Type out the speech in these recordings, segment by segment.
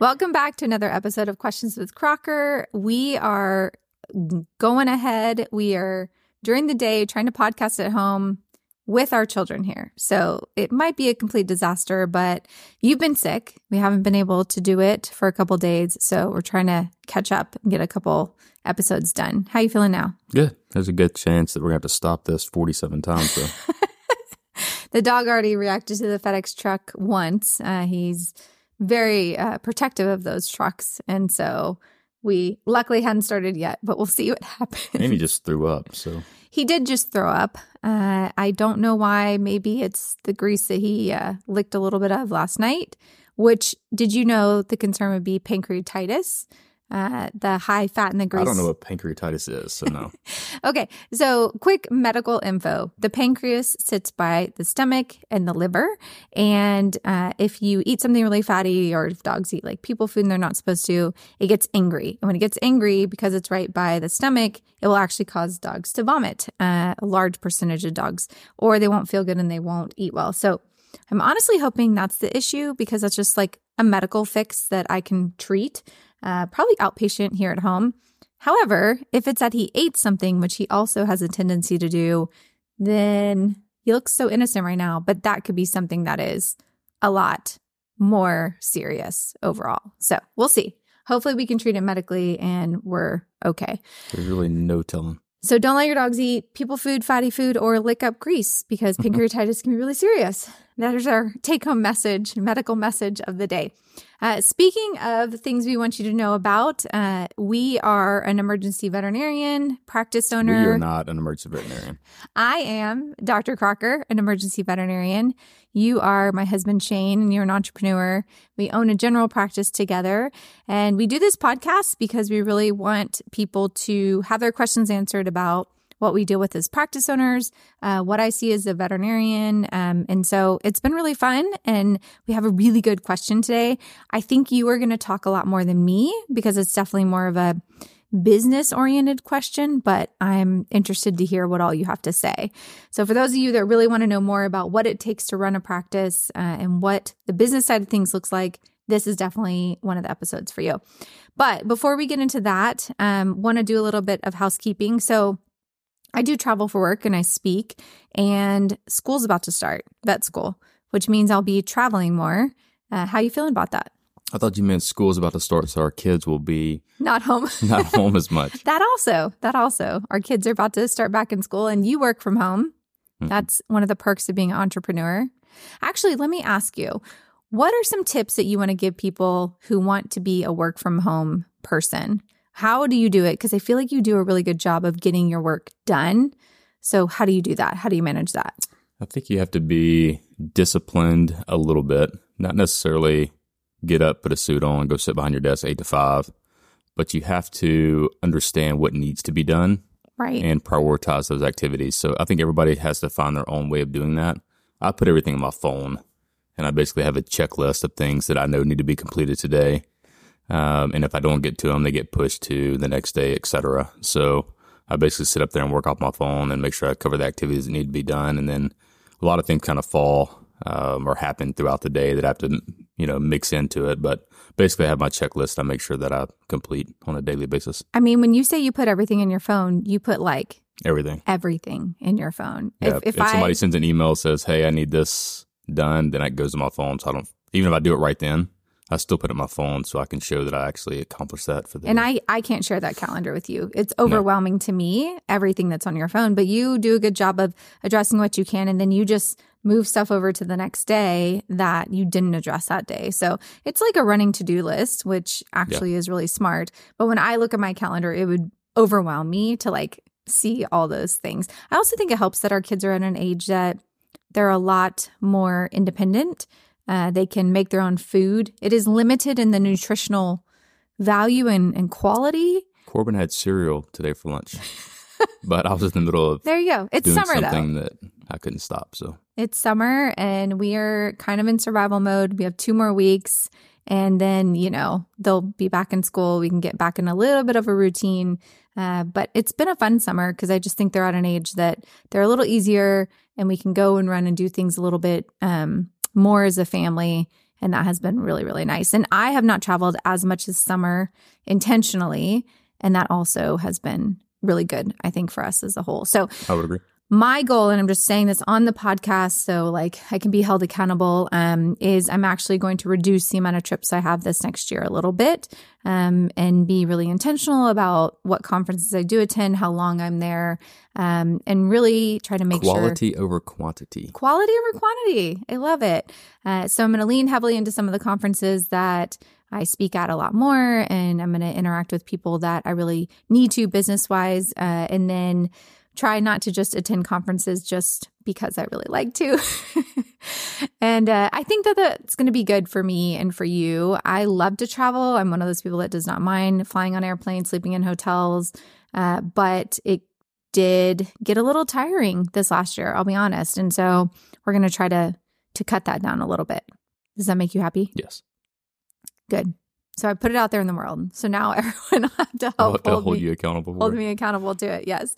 Welcome back to another episode of Questions with Crocker. We are going ahead. We are during the day trying to podcast at home with our children here. So it might be a complete disaster, but you've been sick. We haven't been able to do it for a couple days. So we're trying to catch up and get a couple episodes done. How you feeling now? Good. There's a good chance that we're going to have to stop this 47 times. So. the dog already reacted to the FedEx truck once. Uh, he's very uh, protective of those trucks. And so we luckily hadn't started yet, but we'll see what happens. And he just threw up. So he did just throw up. Uh, I don't know why. Maybe it's the grease that he uh, licked a little bit of last night. Which did you know the concern would be pancreatitis? Uh, the high fat in the grease. I don't know what pancreatitis is, so no. okay, so quick medical info: the pancreas sits by the stomach and the liver, and uh, if you eat something really fatty, or if dogs eat like people food and they're not supposed to, it gets angry. And when it gets angry, because it's right by the stomach, it will actually cause dogs to vomit. Uh, a large percentage of dogs, or they won't feel good and they won't eat well. So. I'm honestly hoping that's the issue because that's just like a medical fix that I can treat uh, probably outpatient here at home. However, if it's that he ate something, which he also has a tendency to do, then he looks so innocent right now, but that could be something that is a lot more serious overall. So we'll see. Hopefully, we can treat it medically and we're okay. There's really no telling. So don't let your dogs eat people food, fatty food, or lick up grease because pancreatitis can be really serious. That is our take home message, medical message of the day. Uh, speaking of things we want you to know about, uh, we are an emergency veterinarian practice owner. You're not an emergency veterinarian. I am Dr. Crocker, an emergency veterinarian. You are my husband, Shane, and you're an entrepreneur. We own a general practice together. And we do this podcast because we really want people to have their questions answered about what we deal with as practice owners, uh, what I see as a veterinarian. Um, and so it's been really fun. And we have a really good question today. I think you are going to talk a lot more than me because it's definitely more of a business oriented question, but I'm interested to hear what all you have to say. So, for those of you that really want to know more about what it takes to run a practice uh, and what the business side of things looks like, this is definitely one of the episodes for you. But before we get into that, um, want to do a little bit of housekeeping. So, I do travel for work and I speak, and school's about to start, vet school, which means I'll be traveling more. Uh, how are you feeling about that? I thought you meant school's about to start, so our kids will be not home, not home as much. that also, that also, our kids are about to start back in school, and you work from home. Mm-hmm. That's one of the perks of being an entrepreneur. Actually, let me ask you, what are some tips that you want to give people who want to be a work from home person? How do you do it? Because I feel like you do a really good job of getting your work done. So, how do you do that? How do you manage that? I think you have to be disciplined a little bit, not necessarily get up, put a suit on, go sit behind your desk eight to five, but you have to understand what needs to be done. Right. And prioritize those activities. So I think everybody has to find their own way of doing that. I put everything on my phone and I basically have a checklist of things that I know need to be completed today. Um, and if I don't get to them, they get pushed to the next day, etc. So I basically sit up there and work off my phone and make sure I cover the activities that need to be done. And then a lot of things kind of fall um, or happen throughout the day that I have to, you know, mix into it. But basically, I have my checklist. I make sure that I complete on a daily basis. I mean, when you say you put everything in your phone, you put like everything, everything in your phone. Yeah, if, if, if somebody sends an email says, "Hey, I need this done," then it goes to my phone. So I don't even if I do it right then. I still put it on my phone so I can show that I actually accomplished that for the And I I can't share that calendar with you. It's overwhelming no. to me everything that's on your phone, but you do a good job of addressing what you can and then you just move stuff over to the next day that you didn't address that day. So, it's like a running to-do list, which actually yeah. is really smart. But when I look at my calendar, it would overwhelm me to like see all those things. I also think it helps that our kids are at an age that they're a lot more independent uh, they can make their own food. It is limited in the nutritional value and, and quality. Corbin had cereal today for lunch, but I was in the middle of there. You go. It's summer something though. that I couldn't stop. So it's summer, and we are kind of in survival mode. We have two more weeks, and then you know they'll be back in school. We can get back in a little bit of a routine. Uh, but it's been a fun summer because I just think they're at an age that they're a little easier, and we can go and run and do things a little bit um, more as a family And that has been really, really nice. And I have not traveled as much this summer intentionally. And that also has been really good, I think, for us as a whole. So I would agree my goal and i'm just saying this on the podcast so like i can be held accountable um, is i'm actually going to reduce the amount of trips i have this next year a little bit um, and be really intentional about what conferences i do attend how long i'm there um, and really try to make quality sure over quantity quality over quantity i love it uh, so i'm going to lean heavily into some of the conferences that I speak at a lot more and I'm going to interact with people that I really need to business wise. Uh, and then try not to just attend conferences just because I really like to. and uh, I think that that's going to be good for me and for you. I love to travel. I'm one of those people that does not mind flying on airplanes, sleeping in hotels, uh, but it did get a little tiring this last year. I'll be honest, and so we're going to try to to cut that down a little bit. Does that make you happy? Yes. Good. So I put it out there in the world. So now everyone will have to help I'll have to hold, hold me, you accountable. hold it. me accountable to it. Yes.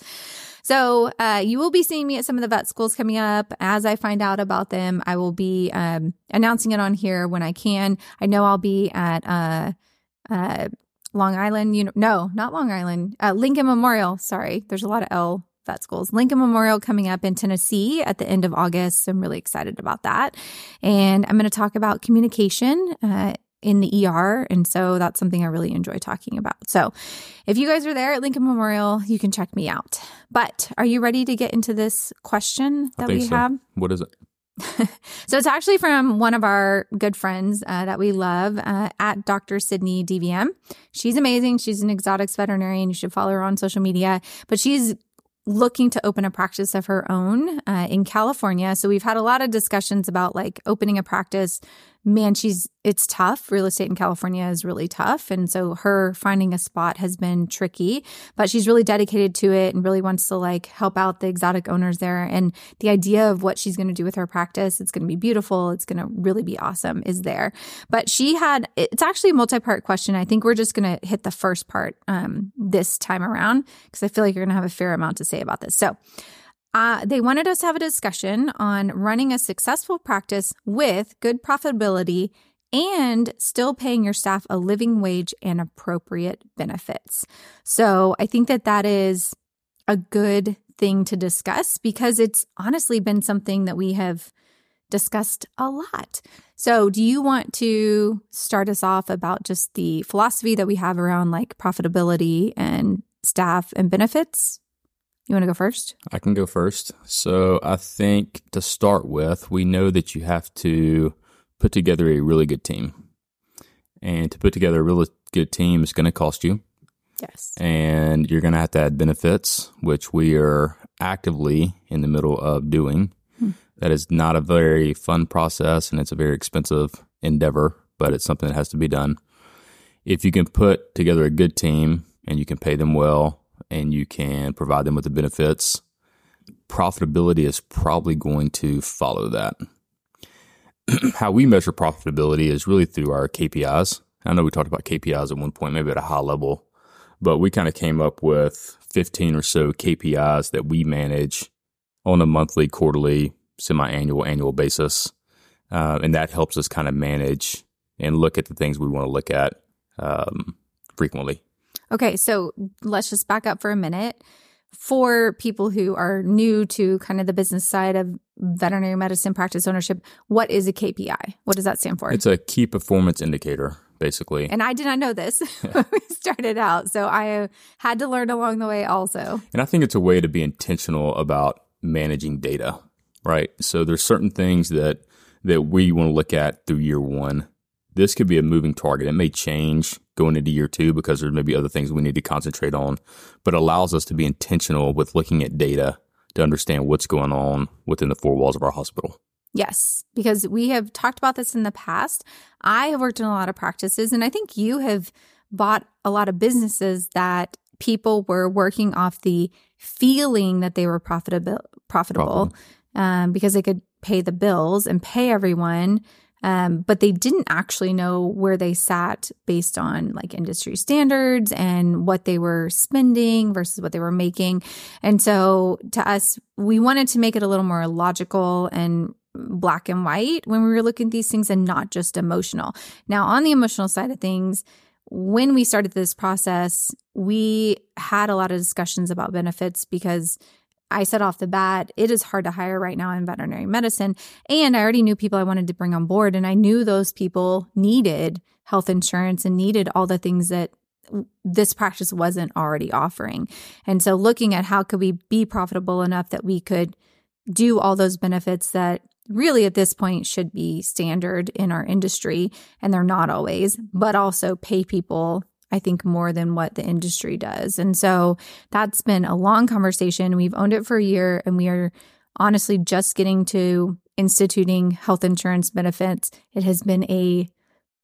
So uh, you will be seeing me at some of the vet schools coming up. As I find out about them, I will be um, announcing it on here when I can. I know I'll be at uh, uh, Long Island. You know, no, not Long Island. Uh, Lincoln Memorial. Sorry, there's a lot of L vet schools. Lincoln Memorial coming up in Tennessee at the end of August. So I'm really excited about that. And I'm going to talk about communication. In the ER. And so that's something I really enjoy talking about. So if you guys are there at Lincoln Memorial, you can check me out. But are you ready to get into this question that we so. have? What is it? So it's actually from one of our good friends uh, that we love uh, at Dr. Sydney DVM. She's amazing. She's an exotics veterinarian. You should follow her on social media, but she's looking to open a practice of her own uh, in California. So we've had a lot of discussions about like opening a practice. Man, she's it's tough. Real estate in California is really tough, and so her finding a spot has been tricky. But she's really dedicated to it and really wants to like help out the exotic owners there. And the idea of what she's going to do with her practice, it's going to be beautiful. It's going to really be awesome. Is there? But she had it's actually a multi-part question. I think we're just going to hit the first part um, this time around because I feel like you're going to have a fair amount to say about this. So. Uh, they wanted us to have a discussion on running a successful practice with good profitability and still paying your staff a living wage and appropriate benefits. So I think that that is a good thing to discuss because it's honestly been something that we have discussed a lot. So, do you want to start us off about just the philosophy that we have around like profitability and staff and benefits? You want to go first? I can go first. So I think to start with, we know that you have to put together a really good team. And to put together a really good team is going to cost you. Yes. And you're going to have to add benefits, which we are actively in the middle of doing. Hmm. That is not a very fun process and it's a very expensive endeavor, but it's something that has to be done. If you can put together a good team and you can pay them well and you can provide them with the benefits, profitability is probably going to follow that. How we measure profitability is really through our KPIs. I know we talked about KPIs at one point, maybe at a high level, but we kind of came up with 15 or so KPIs that we manage on a monthly, quarterly, semi annual, annual basis. Uh, and that helps us kind of manage and look at the things we want to look at um, frequently. Okay, so let's just back up for a minute. For people who are new to kind of the business side of veterinary medicine practice ownership, what is a KPI? What does that stand for? It's a key performance indicator, basically. and I did not know this when we started out. So I uh, had to learn along the way also. And I think it's a way to be intentional about managing data, right? So there's certain things that that we want to look at through year one. This could be a moving target. It may change going into year two because there may be other things we need to concentrate on, but allows us to be intentional with looking at data to understand what's going on within the four walls of our hospital. Yes, because we have talked about this in the past. I have worked in a lot of practices, and I think you have bought a lot of businesses that people were working off the feeling that they were profitable, profitable, um, because they could pay the bills and pay everyone. Um, but they didn't actually know where they sat based on like industry standards and what they were spending versus what they were making. And so to us, we wanted to make it a little more logical and black and white when we were looking at these things and not just emotional. Now, on the emotional side of things, when we started this process, we had a lot of discussions about benefits because I said off the bat, it is hard to hire right now in veterinary medicine. And I already knew people I wanted to bring on board, and I knew those people needed health insurance and needed all the things that this practice wasn't already offering. And so looking at how could we be profitable enough that we could do all those benefits that really at this point should be standard in our industry and they're not always, but also pay people I think more than what the industry does. And so that's been a long conversation. We've owned it for a year and we are honestly just getting to instituting health insurance benefits. It has been a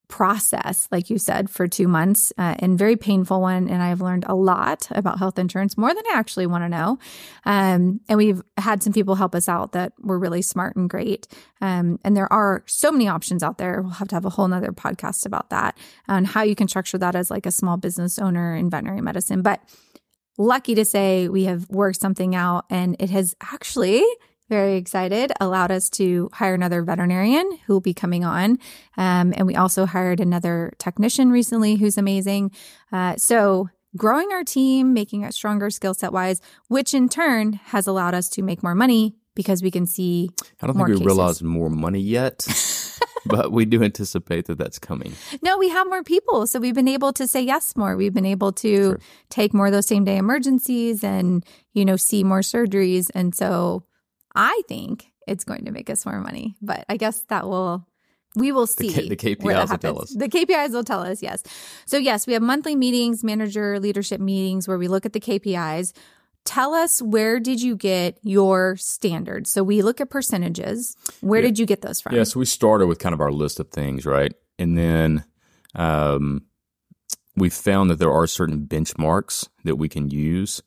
process, like you said, for two months uh, and very painful one. And I've learned a lot about health insurance, more than I actually want to know. Um, and we've had some people help us out that were really smart and great. Um, and there are so many options out there. We'll have to have a whole nother podcast about that and how you can structure that as like a small business owner in veterinary medicine. But lucky to say we have worked something out and it has actually very excited, allowed us to hire another veterinarian who will be coming on. Um, and we also hired another technician recently who's amazing. Uh, so growing our team, making it stronger skill set wise, which in turn has allowed us to make more money because we can see. I don't think we cases. realize more money yet. but we do anticipate that that's coming. No, we have more people. So we've been able to say yes more. We've been able to sure. take more of those same day emergencies and, you know, see more surgeries. And so I think it's going to make us more money, but I guess that will we will see. The, K- the KPIs will tell us. The KPIs will tell us, yes. So, yes, we have monthly meetings, manager leadership meetings where we look at the KPIs. Tell us where did you get your standards? So, we look at percentages. Where yeah. did you get those from? Yeah, so we started with kind of our list of things, right? And then um, we found that there are certain benchmarks that we can use.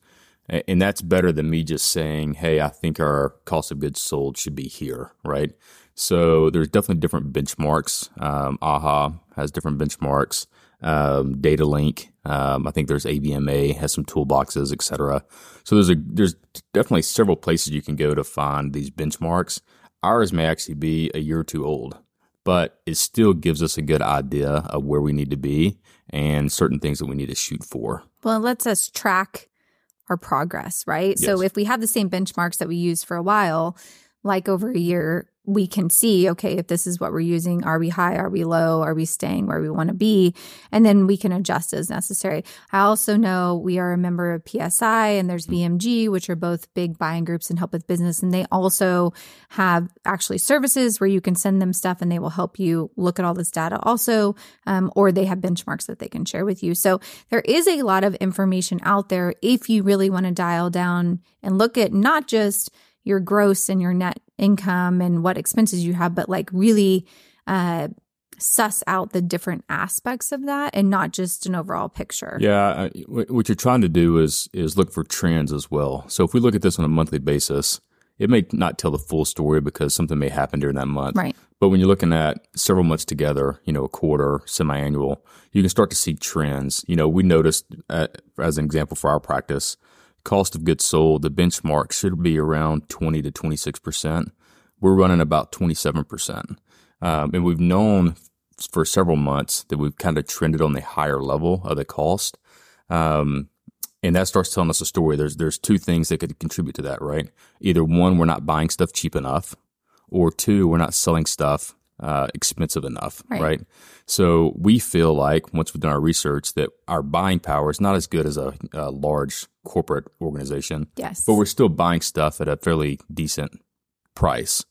And that's better than me just saying, hey, I think our cost of goods sold should be here, right? So there's definitely different benchmarks. Um, AAHA has different benchmarks. Um, DataLink, um, I think there's AVMA has some toolboxes, etc. So there's a there's definitely several places you can go to find these benchmarks. Ours may actually be a year or two old, but it still gives us a good idea of where we need to be and certain things that we need to shoot for. Well, it lets us track our progress, right? Yes. So if we have the same benchmarks that we use for a while, like over a year, we can see, okay, if this is what we're using, are we high? Are we low? Are we staying where we want to be? And then we can adjust as necessary. I also know we are a member of PSI and there's VMG, which are both big buying groups and help with business. And they also have actually services where you can send them stuff and they will help you look at all this data also. Um, or they have benchmarks that they can share with you. So there is a lot of information out there if you really want to dial down and look at not just your gross and your net income and what expenses you have, but like really uh, suss out the different aspects of that and not just an overall picture. Yeah, what you're trying to do is is look for trends as well. So if we look at this on a monthly basis, it may not tell the full story because something may happen during that month. Right. But when you're looking at several months together, you know, a quarter, semi-annual, you can start to see trends. You know, we noticed, uh, as an example for our practice, cost of goods sold, the benchmark should be around 20 to 26%. We're running about 27%. Um, and we've known for several months that we've kind of trended on the higher level of the cost. Um, and that starts telling us a story. There's, there's two things that could contribute to that, right? Either one, we're not buying stuff cheap enough, or two, we're not selling stuff uh, expensive enough, right. right. So we feel like once we've done our research that our buying power is not as good as a, a, large corporate organization. Yes. But we're still buying stuff at a fairly decent price.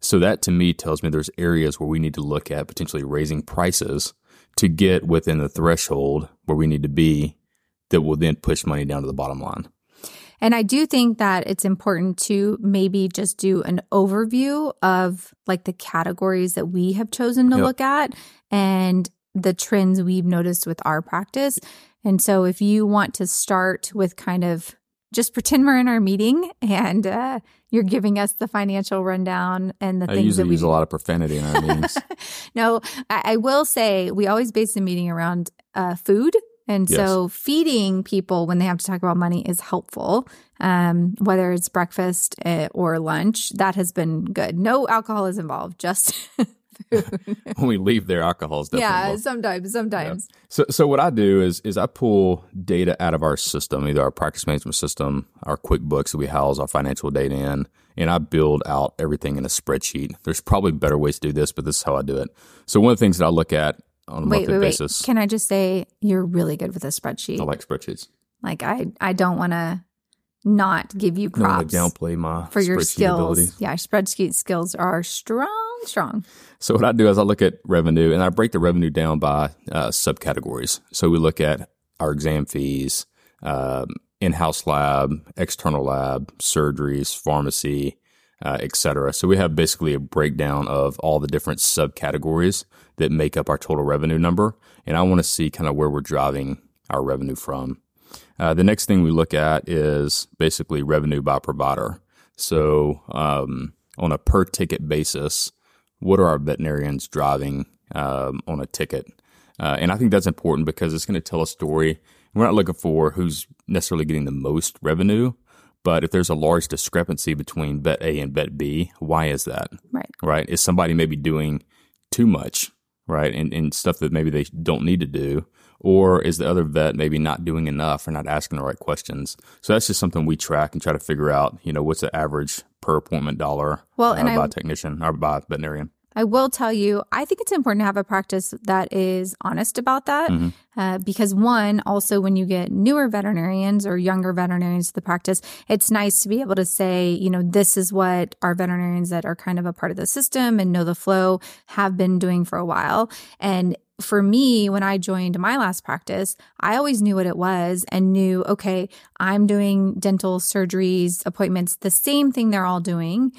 So that to me tells me there's areas where we need to look at potentially raising prices to get within the threshold where we need to be that will then push money down to the bottom line. And I do think that it's important to maybe just do an overview of like the categories that we have chosen to yep. look at and the trends we've noticed with our practice. And so if you want to start with kind of just pretend we're in our meeting and uh, you're giving us the financial rundown and the I things usually that we use a lot of profanity in our meetings. no, I, I, will say we always base the meeting around uh, food And Yes. so feeding people when they have to talk about money is helpful. Um, whether it's breakfast uh, or lunch, that has been good. No alcohol is involved, just when we leave there, alcohol is definitely yeah, involved. sometimes, sometimes. So, so what I do is is I pull data out of our system, either our practice management system, our QuickBooks that we house our financial data in, and I build out everything in a spreadsheet. There's probably better ways to do this, but this is how I do it. So one of the things that I look at on a Wait, monthly wait, wait. basis, Can I just say you're really good with a spreadsheet? I like spreadsheets. Like I, I don't want to not give you props to downplay my for your skills. abilities. Yeah, spreadsheet skills are strong, strong. So what I do is I look at revenue and I break the revenue down by uh, subcategories. So we look at our exam fees, um, in-house lab, external lab, surgeries, pharmacy, uh, et cetera. So we have basically a breakdown of all the different subcategories that make up our total revenue number. And I want to see kind of where we're driving our revenue from. Uh, the next thing we look at is basically revenue by provider. So um, on a per ticket basis, what are our veterinarians driving um, on a ticket? Uh, and I think that's important because it's going to tell a story. We're not looking for who's necessarily getting the most revenue, but if there's a large discrepancy between vet A and vet B, why is that? Right. Right? Is somebody maybe doing too much, right? And, and stuff that maybe they don't need to do? Or is the other vet maybe not doing enough or not asking the right questions? So that's just something we track and try to figure out, you know, what's the average per appointment dollar Well, uh, and I- by technician or by veterinarian. I will tell you, I think it's important to have a practice that is honest about that. Mm-hmm. Uh, because, one, also when you get newer veterinarians or younger veterinarians to the practice, it's nice to be able to say, you know, this is what our veterinarians that are kind of a part of the system and know the flow have been doing for a while. And for me, when I joined my last practice, I always knew what it was and knew, okay, I'm doing dental surgeries, appointments, the same thing they're all doing.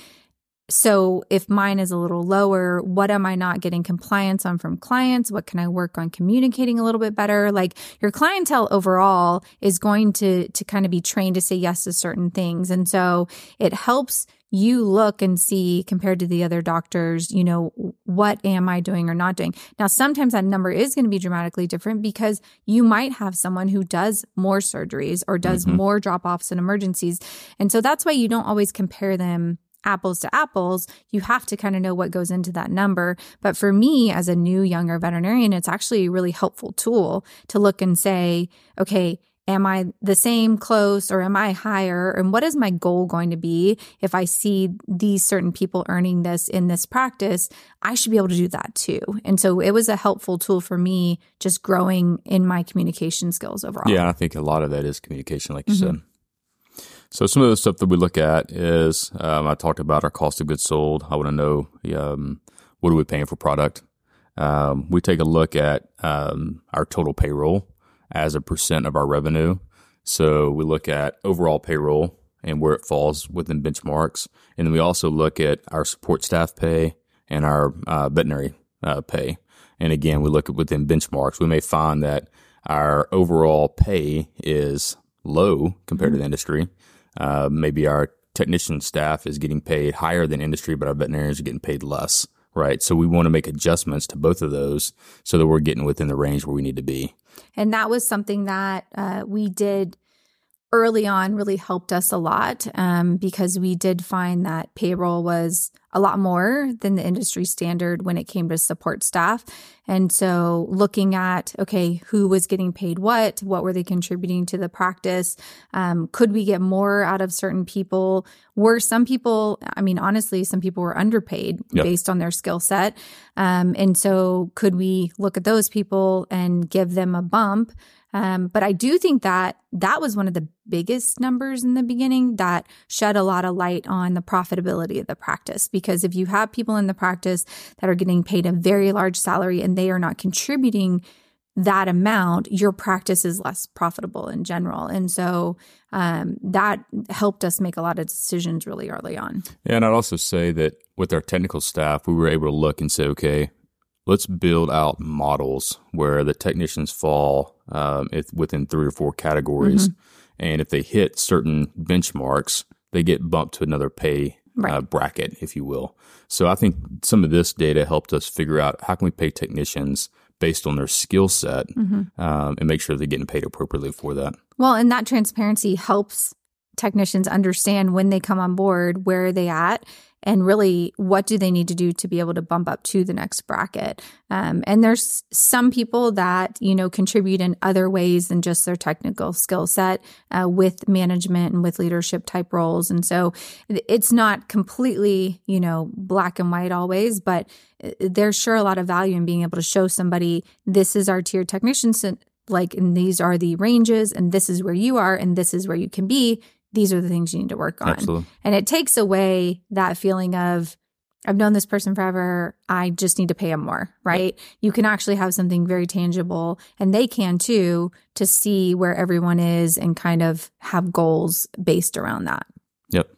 So if mine is a little lower, what am I not getting compliance on from clients? What can I work on communicating a little bit better? Like your clientele overall is going to to kind of be trained to say yes to certain things. And so it helps you look and see compared to the other doctors, you know, what am I doing or not doing? Now, sometimes that number is going to be dramatically different because you might have someone who does more surgeries or does mm-hmm. more drop offs and emergencies. And so that's why you don't always compare them apples to apples, you have to kind of know what goes into that number. But for me, as a new, younger veterinarian, it's actually a really helpful tool to look and say, okay, am I the same, close, or am I higher? And what is my goal going to be if I see these certain people earning this in this practice? I should be able to do that too. And so it was a helpful tool for me just growing in my communication skills overall. Yeah, I think a lot of that is communication, like you mm-hmm. said. So some of the stuff that we look at is um, I talked about our cost of goods sold. I want to know um, what are we paying for product. Um, we take a look at um, our total payroll as a percent of our revenue. So we look at overall payroll and where it falls within benchmarks, and then we also look at our support staff pay and our uh, veterinary uh, pay. And again, we look at within benchmarks. We may find that our overall pay is low compared to the industry. Uh, maybe our technician staff is getting paid higher than industry, but our veterinarians are getting paid less, right? So we want to make adjustments to both of those so that we're getting within the range where we need to be. And that was something that uh, we did early on, really helped us a lot um, because we did find that payroll was a lot more than the industry standard when it came to support staff. And so looking at, okay, who was getting paid what? What were they contributing to the practice? Um, could we get more out of certain people? Were some people, I mean, honestly, some people were underpaid Yep. based on their skill set. Um, and so could we look at those people and give them a bump? Um, but I do think that that was one of the biggest numbers in the beginning that shed a lot of light on the profitability of the practice. Because if you have people in the practice that are getting paid a very large salary and they are not contributing that amount, your practice is less profitable in general. And so um, that helped us make a lot of decisions really early on. Yeah, and I'd also say that with our technical staff, we were able to look and say, okay, let's build out models where the technicians fall um, if, within three or four categories. And if they hit certain benchmarks, they get bumped to another pay uh, bracket, if you will. So I think some of this data helped us figure out how can we pay technicians based on their skill set um, and make sure they're getting paid appropriately for that. Well, and that transparency helps technicians understand when they come on board where are they at and really what do they need to do to be able to bump up to the next bracket? Um, and there's some people that you know contribute in other ways than just their technical skill set uh, with management and with leadership type roles. And so it's not completely you know black and white always but uh, there's sure a lot of value in being able to show somebody this is our tier technician like and these are the ranges and this is where you are and this is where you can be these are the things you need to work on. Absolutely. And it takes away that feeling of, I've known this person forever. I just need to pay them more, right? You can actually have something very tangible, and they can too, to see where everyone is and kind of have goals based around that. Yep.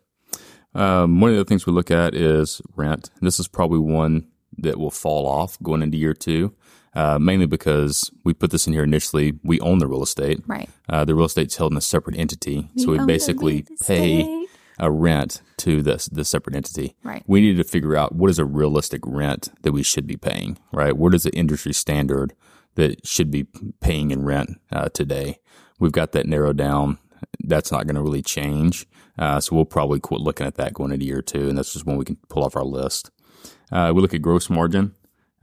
Um, one of the things we look at is rent. This is probably one that will fall off going into year two uh, mainly because we put this in here initially. We own the real estate. Right. Uh, the real estate's held in a separate entity. We so we basically pay a rent to this the separate entity. Right. We needed to figure out what is a realistic rent that we should be paying, right? What is the industry standard that should be paying in rent uh, today? We've got that narrowed down. That's not going to really change. Uh, so we'll probably quit looking at that going into year two, and that's just when we can pull off our list. Uh, we look at gross margin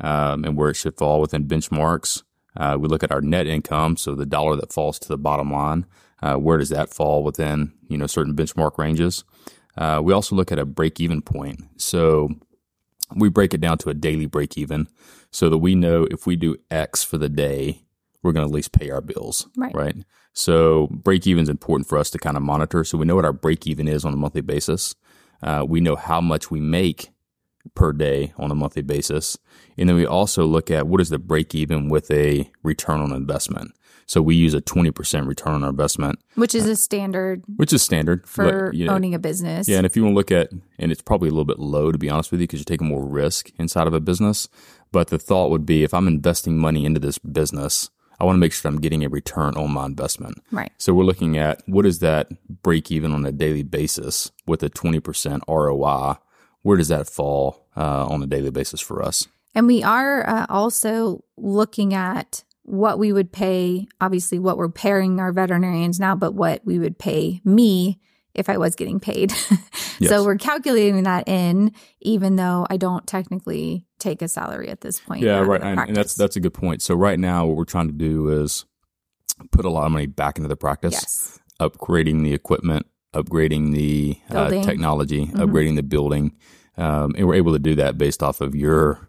um, and where it should fall within benchmarks. Uh, we look at our net income, so the dollar that falls to the bottom line. Uh, where does that fall within you know certain benchmark ranges? Uh, we also look at a break even point. So we break it down to a daily break even, so that we know if we do X for the day, we're going to at least pay our bills. Right. Right. So break even is important for us to kind of monitor. So we know what our break even is on a monthly basis. Uh, we know how much we make per day on a monthly basis. And then we also look at what is the break even with a return on investment. So we use a 20% return on our investment, which is a standard, which is standard for but, you know, owning a business. Yeah. And if you want to look at, and it's probably a little bit low to be honest with you, because you're taking more risk inside of a business. But the thought would be if I'm investing money into this business, I want to make sure I'm getting a return on my investment. Right. So we're looking at what is that break even on a daily basis with a 20% ROI where does that fall uh, on a daily basis for us? And we are uh, also looking at what we would pay, obviously, what we're paying our veterinarians now, but what we would pay me if I was getting paid. yes. So we're calculating that in, even though I don't technically take a salary at this point. Yeah, right. And, and, that's that's a good point. So right now, what we're trying to do is put a lot of money back into the practice, yes. upgrading the equipment, upgrading the uh, technology, mm-hmm. upgrading the building, um, and we're able to do that based off of your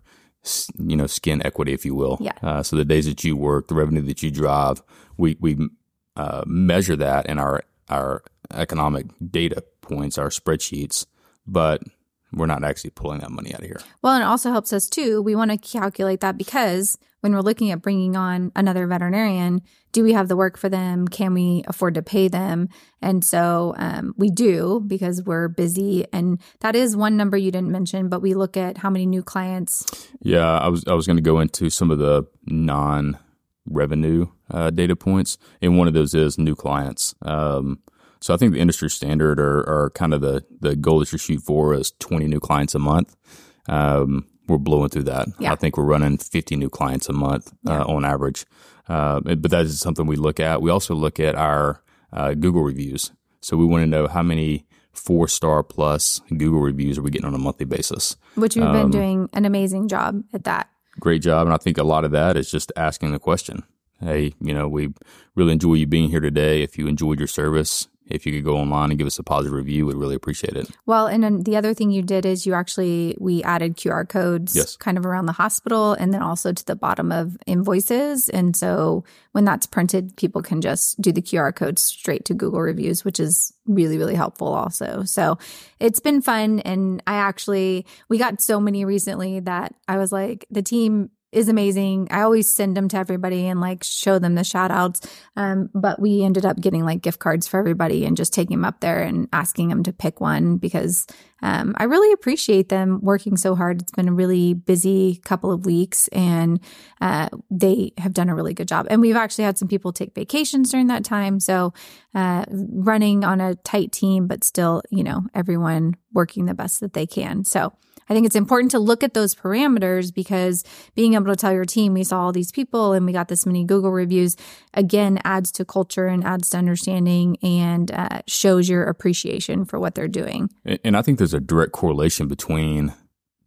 you know skin equity, if you will. Yeah. Uh, so the days that you work, the revenue that you drive, we we uh, measure that in our our economic data points, our spreadsheets, but we're not actually pulling that money out of here. Well, and it also helps us too. We want to calculate that because when we're looking at bringing on another veterinarian, do we have the work for them? Can we afford to pay them? And so um, we do because we're busy. And that is one number you didn't mention, but we look at how many new clients. Yeah, I was I was going to go into some of the non revenue uh, data points, and one of those is new clients. Um, so I think the industry standard or, or kind of the the goal that you shoot for is 20 new clients a month. Um, we're blowing through that. Yeah. I think we're running 50 new clients a month uh, on average. Uh, but that is something we look at. We also look at our uh, Google reviews. So we want to know how many four star plus Google reviews are we getting on a monthly basis. Which you've um, been doing an amazing job at that. Great job. And I think a lot of that is just asking the question. Hey, you know, we really enjoy you being here today. If you enjoyed your service, if you could go online and give us a positive review, we'd really appreciate it. Well, and then the other thing you did is you actually we added QR codes yes. kind of around the hospital and then also to the bottom of invoices. And so when that's printed, people can just do the QR code straight to Google reviews, which is really, really helpful also. So it's been fun. And I actually we got so many recently that I was like, the team is amazing. I always send them to everybody and like show them the shout outs. Um, but we ended up getting like gift cards for everybody and just taking them up there and asking them to pick one because um, I really appreciate them working so hard. It's been a really busy couple of weeks, and uh, they have done a really good job. And we've actually had some people take vacations during that time, so uh, running on a tight team, but still, you know, everyone working the best that they can. So I think it's important to look at those parameters because being able to tell your team we saw all these people and we got this many Google reviews again adds to culture and adds to understanding and uh, shows your appreciation for what they're doing. And I think there's a direct correlation between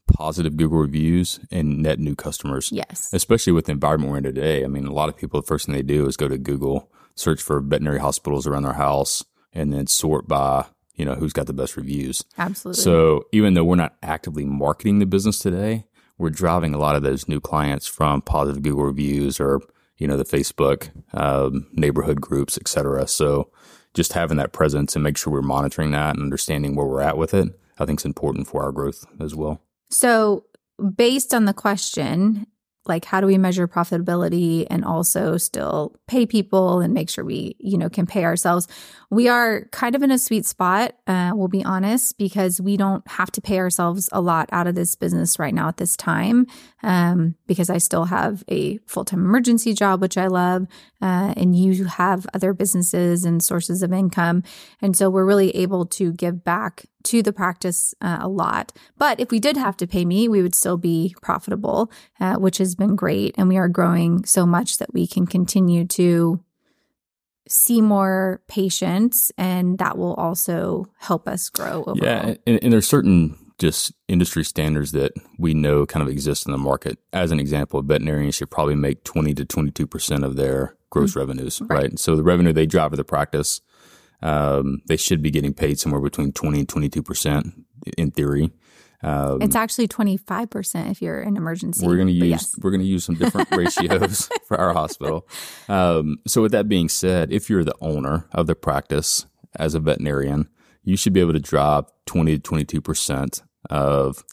positive Google reviews and net new customers. Yes. Especially with the environment we're in today. I mean, a lot of people, the first thing they do is go to Google, search for veterinary hospitals around their house, and then sort by you know, who's got the best reviews. Absolutely. So even though we're not actively marketing the business today, we're driving a lot of those new clients from positive Google reviews or, you know, the Facebook um, neighborhood groups, et cetera. So just having that presence and make sure we're monitoring that and understanding where we're at with it, I think is important for our growth as well. So based on the question, like how do we measure profitability and also still pay people and make sure we you know can pay ourselves? We are kind of in a sweet spot uh, we'll be honest because we don't have to pay ourselves a lot out of this business right now at this time um, because i still have a full-time emergency job which i love uh, and you have other businesses and sources of income. And so we're really able to give back to the practice uh, a lot. But if we did have to pay me, we would still be profitable, uh, which has been great. And we are growing so much that we can continue to see more patients, and that will also help us grow overall. Yeah. And, and there's certain just industry standards that we know kind of exist in the market. As an example, veterinarians should probably make 20 to 22% of their gross mm-hmm. revenues, right. right? So the revenue they drive of the practice um, they should be getting paid somewhere between 20 and 22% in theory. Um, it's actually 25% if you're in emergency. We're going to use yes. we're going to use some different ratios for our hospital. Um, so with that being said, if you're the owner of the practice as a veterinarian, you should be able to drop 20 to 22% of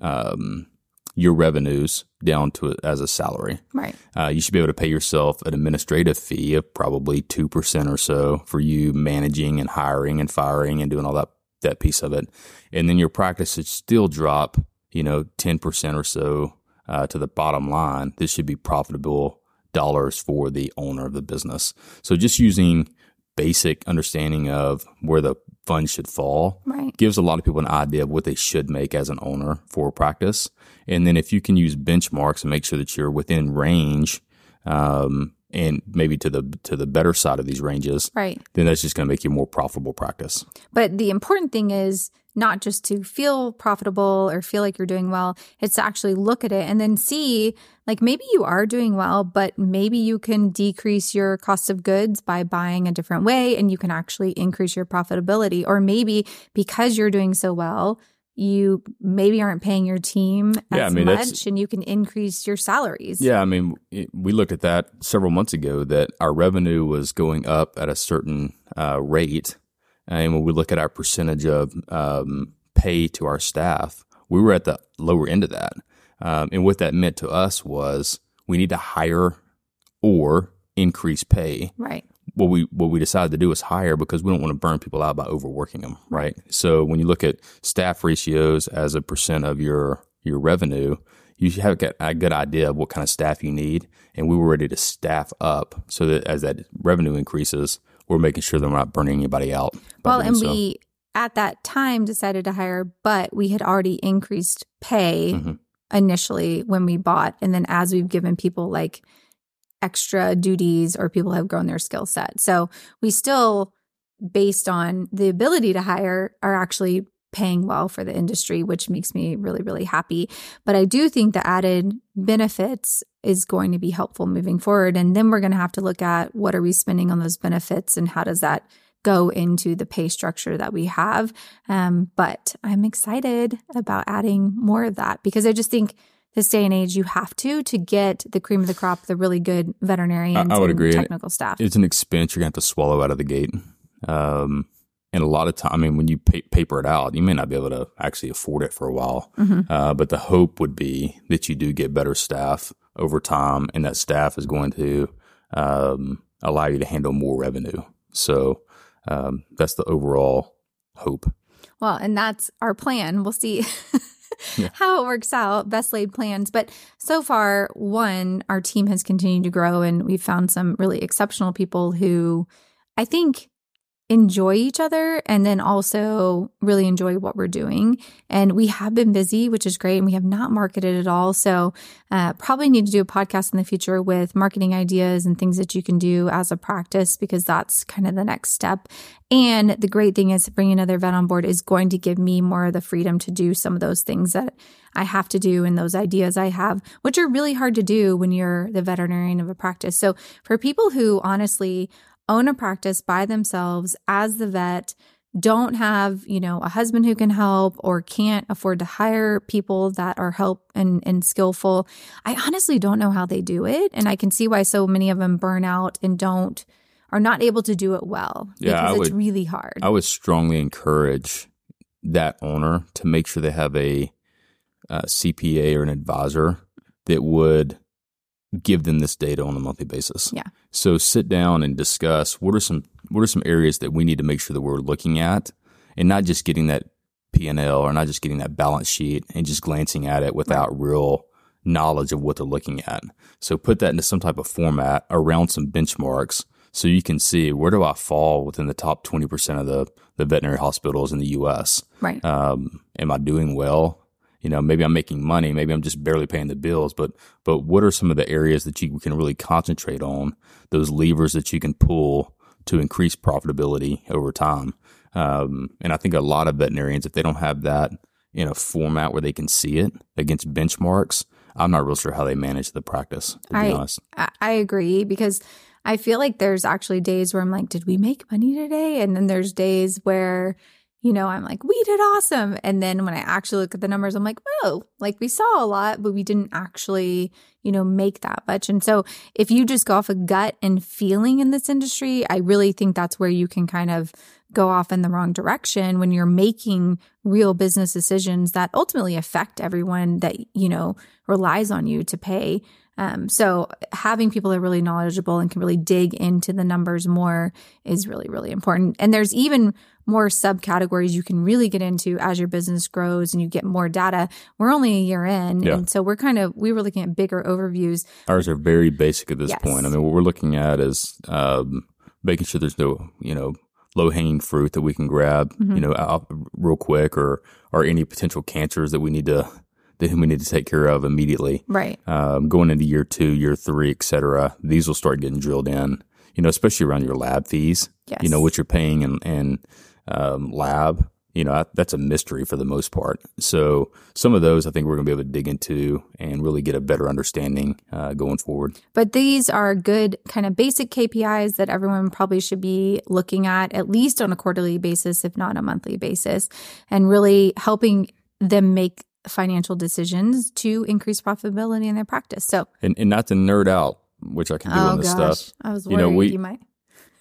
um, your revenues down to it as a salary. Right. Uh, you should be able to pay yourself an administrative fee of probably 2% or so for you managing and hiring and firing and doing all that, that piece of it. And then your practice should still drop, you know, 10% or so uh, to the bottom line. This should be profitable dollars for the owner of the business. So just using basic understanding of where the funds should fall right. gives a lot of people an idea of what they should make as an owner for practice. And then if you can use benchmarks and make sure that you're within range, um, and maybe to the to the better side of these ranges, right? Then that's just going to make you more profitable practice. But the important thing is not just to feel profitable or feel like you're doing well, it's to actually look at it and then see like maybe you are doing well, but maybe you can decrease your cost of goods by buying a different way and you can actually increase your profitability. Or maybe because you're doing so well, you maybe aren't paying your team as yeah, I mean, much and you can increase your salaries. Yeah, I mean, we looked at that several months ago that our revenue was going up at a certain uh, rate. And when we look at our percentage of um, pay to our staff, we were at the lower end of that. Um, and what that meant to us was we need to hire or increase pay. Right what we what we decided to do is hire because we don't want to burn people out by overworking them, right? So when you look at staff ratios as a percent of your your revenue, you have a good idea of what kind of staff you need, and we were ready to staff up so that as that revenue increases, we're making sure that we're not burning anybody out. Well, and so. we at that time decided to hire, but we had already increased pay mm-hmm. initially when we bought, and then as we've given people like extra duties or people have grown their skill set. So we still, based on the ability to hire, are actually paying well for the industry, which makes me really, really happy. But I do think the added benefits is going to be helpful moving forward. And then we're going to have to look at what are we spending on those benefits and how does that go into the pay structure that we have. Um, but I'm excited about adding more of that because I just think this day and age you have to to get the cream of the crop, the really good veterinarians. I, I would agree. Technical staff. It's an expense you're going to have to swallow out of the gate. Um, and a lot of time, I mean, when you pay, paper it out, you may not be able to actually afford it for a while. Mm-hmm. Uh, but the hope would be that you do get better staff over time, and that staff is going to um, allow you to handle more revenue. So um, that's the overall hope. Well, and that's our plan. We'll see yeah. how it works out, best laid plans. But so far, one, our team has continued to grow and we've found some really exceptional people who I think enjoy each other and then also really enjoy what we're doing. And we have been busy, which is great. And we have not marketed at all. So, uh, probably need to do a podcast in the future with marketing ideas and things that you can do as a practice because that's kind of the next step. And the great thing is bringing another vet on board is going to give me more of the freedom to do some of those things that I have to do and those ideas I have, which are really hard to do when you're the veterinarian of a practice. So for people who honestly own a practice by themselves as the vet, don't have, you know, a husband who can help or can't afford to hire people that are help and, and skillful. I honestly don't know how they do it. And I can see why so many of them burn out and don't are not able to do it well. Yeah, because I it's would, really hard. I would strongly encourage that owner to make sure they have a, uh, a CPA or an advisor that would give them this data on a monthly basis. Yeah. So sit down and discuss what are some what are some areas that we need to make sure that we're looking at and not just getting that P&L or not just getting that balance sheet and just glancing at it without right. real knowledge of what they're looking at. So put that into some type of format around some benchmarks so you can see where do I fall within the top 20% of the, the veterinary hospitals in the US. Right. Um, am I doing well? You know, maybe I'm making money, maybe I'm just barely paying the bills, but but what are some of the areas that you can really concentrate on? Those levers that you can pull to increase profitability over time. Um, and I think a lot of veterinarians, if they don't have that in a format where they can see it against benchmarks, I'm not real sure how they manage the practice. To I, be honest, I agree because I feel like there's actually days where I'm like, did we make money today? And then there's days where you know, I'm like, we did awesome. And then when I actually look at the numbers, I'm like, oh, like we saw a lot, but we didn't actually, you know, make that much. And so if you just go off a gut and feeling in this industry, I really think that's where you can kind of go off in the wrong direction when you're making real business decisions that ultimately affect everyone that, you know, relies on you to pay. Um, so having people that are really knowledgeable and can really dig into the numbers more is really, really important. And there's even more subcategories you can really get into as your business grows and you get more data. We're only a year in. Yeah. And so we're kind of, we were looking at bigger overviews. Ours are very basic at this yes. point. I mean, what we're looking at is um, making sure there's no, you know, low hanging fruit that we can grab, mm-hmm. you know, out real quick or, or any potential cancers that we need to, that we need to take care of immediately. Right. Um, going into year two, year three, et cetera, these will start getting drilled in, you know, especially around your lab fees, yes. you know, what you're paying and, and, um, lab. You know, that's a mystery for the most part. So some of those I think we're going to be able to dig into and really get a better understanding uh, going forward. But these are good kind of basic KPIs that everyone probably should be looking at at least on a quarterly basis, if not a monthly basis, and really helping them make financial decisions to increase profitability in their practice. So, and, and not to nerd out, which I can do oh, on this gosh. stuff. I was worried you, know, we, you might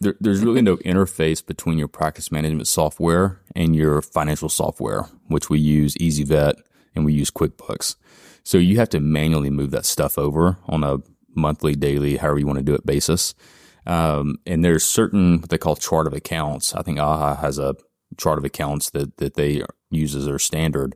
there, there's really no interface between your practice management software and your financial software, which we use ezyVet and we use QuickBooks. So you have to manually move that stuff over on a monthly, daily, however you want to do it basis. Um, and there's certain what they call chart of accounts. I think AAHA has a chart of accounts that that they use as their standard.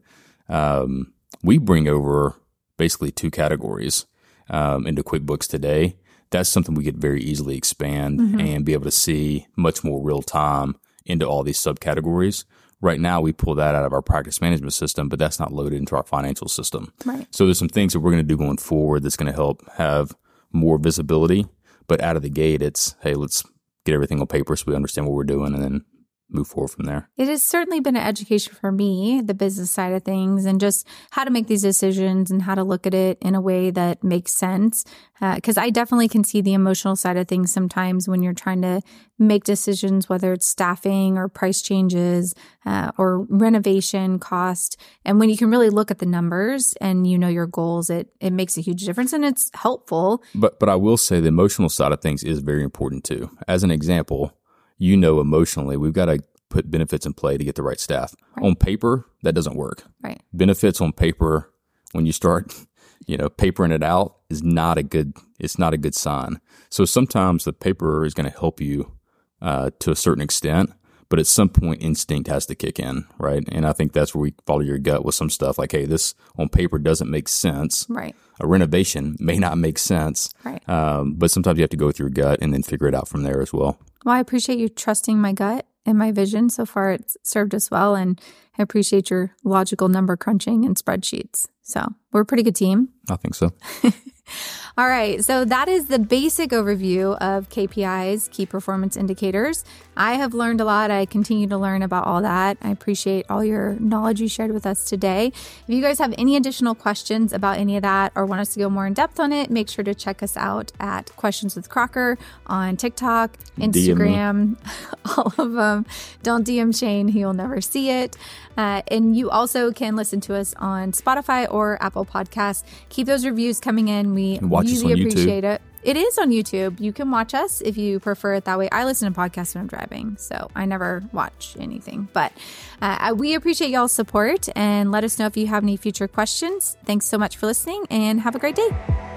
Um, we bring over basically two categories um, into QuickBooks today that's something we could very easily expand mm-hmm. and be able to see much more real time into all these subcategories. Right now, we pull that out of our practice management system, but that's not loaded into our financial system. Right. So there's some things that we're going to do going forward that's going to help have more visibility. But out of the gate, it's hey, let's get everything on paper so we understand what we're doing, and then move forward from there. It has certainly been an education for me, the business side of things, and just how to make these decisions and how to look at it in a way that makes sense. Because uh, I definitely can see the emotional side of things sometimes when you're trying to make decisions, whether it's staffing or price changes uh, or renovation cost. And when you can really look at the numbers and you know your goals, it it makes a huge difference and it's helpful. But but I will say the emotional side of things is very important too. As an example you know emotionally we've got to put benefits in play to get the right staff. Right. On paper, that doesn't work. Right. Benefits on paper when you start, you know, papering it out is not a good it's not a good sign. So sometimes the paper is going to help you uh, to a certain extent, but at some point instinct has to kick in, right? And I think that's where we follow your gut with some stuff like, hey, this on paper doesn't make sense. Right. A renovation may not make sense. Right. Um, but sometimes you have to go with your gut and then figure it out from there as well. Well, I appreciate you trusting my gut and my vision. So far, it's served us well. And I appreciate your logical number crunching and spreadsheets. So we're a pretty good team. I think so. All right, so that is the basic overview of KPIs, key performance indicators. I have learned a lot. I continue to learn about all that. I appreciate all your knowledge you shared with us today. If you guys have any additional questions about any of that or want us to go more in depth on it, make sure to check us out at Questions with Crocker on TikTok, Instagram, all of them. Don't DM Shane, he'll never see it. Uh, and you also can listen to us on Spotify or Apple Podcasts. Keep those reviews coming in. We Watch us on YouTube. appreciate it. It is on YouTube. You can watch us if you prefer it that way. I listen to podcasts when I'm driving, so I never watch anything. But uh, we appreciate y'all's support and let us know if you have any future questions. Thanks so much for listening and have a great day.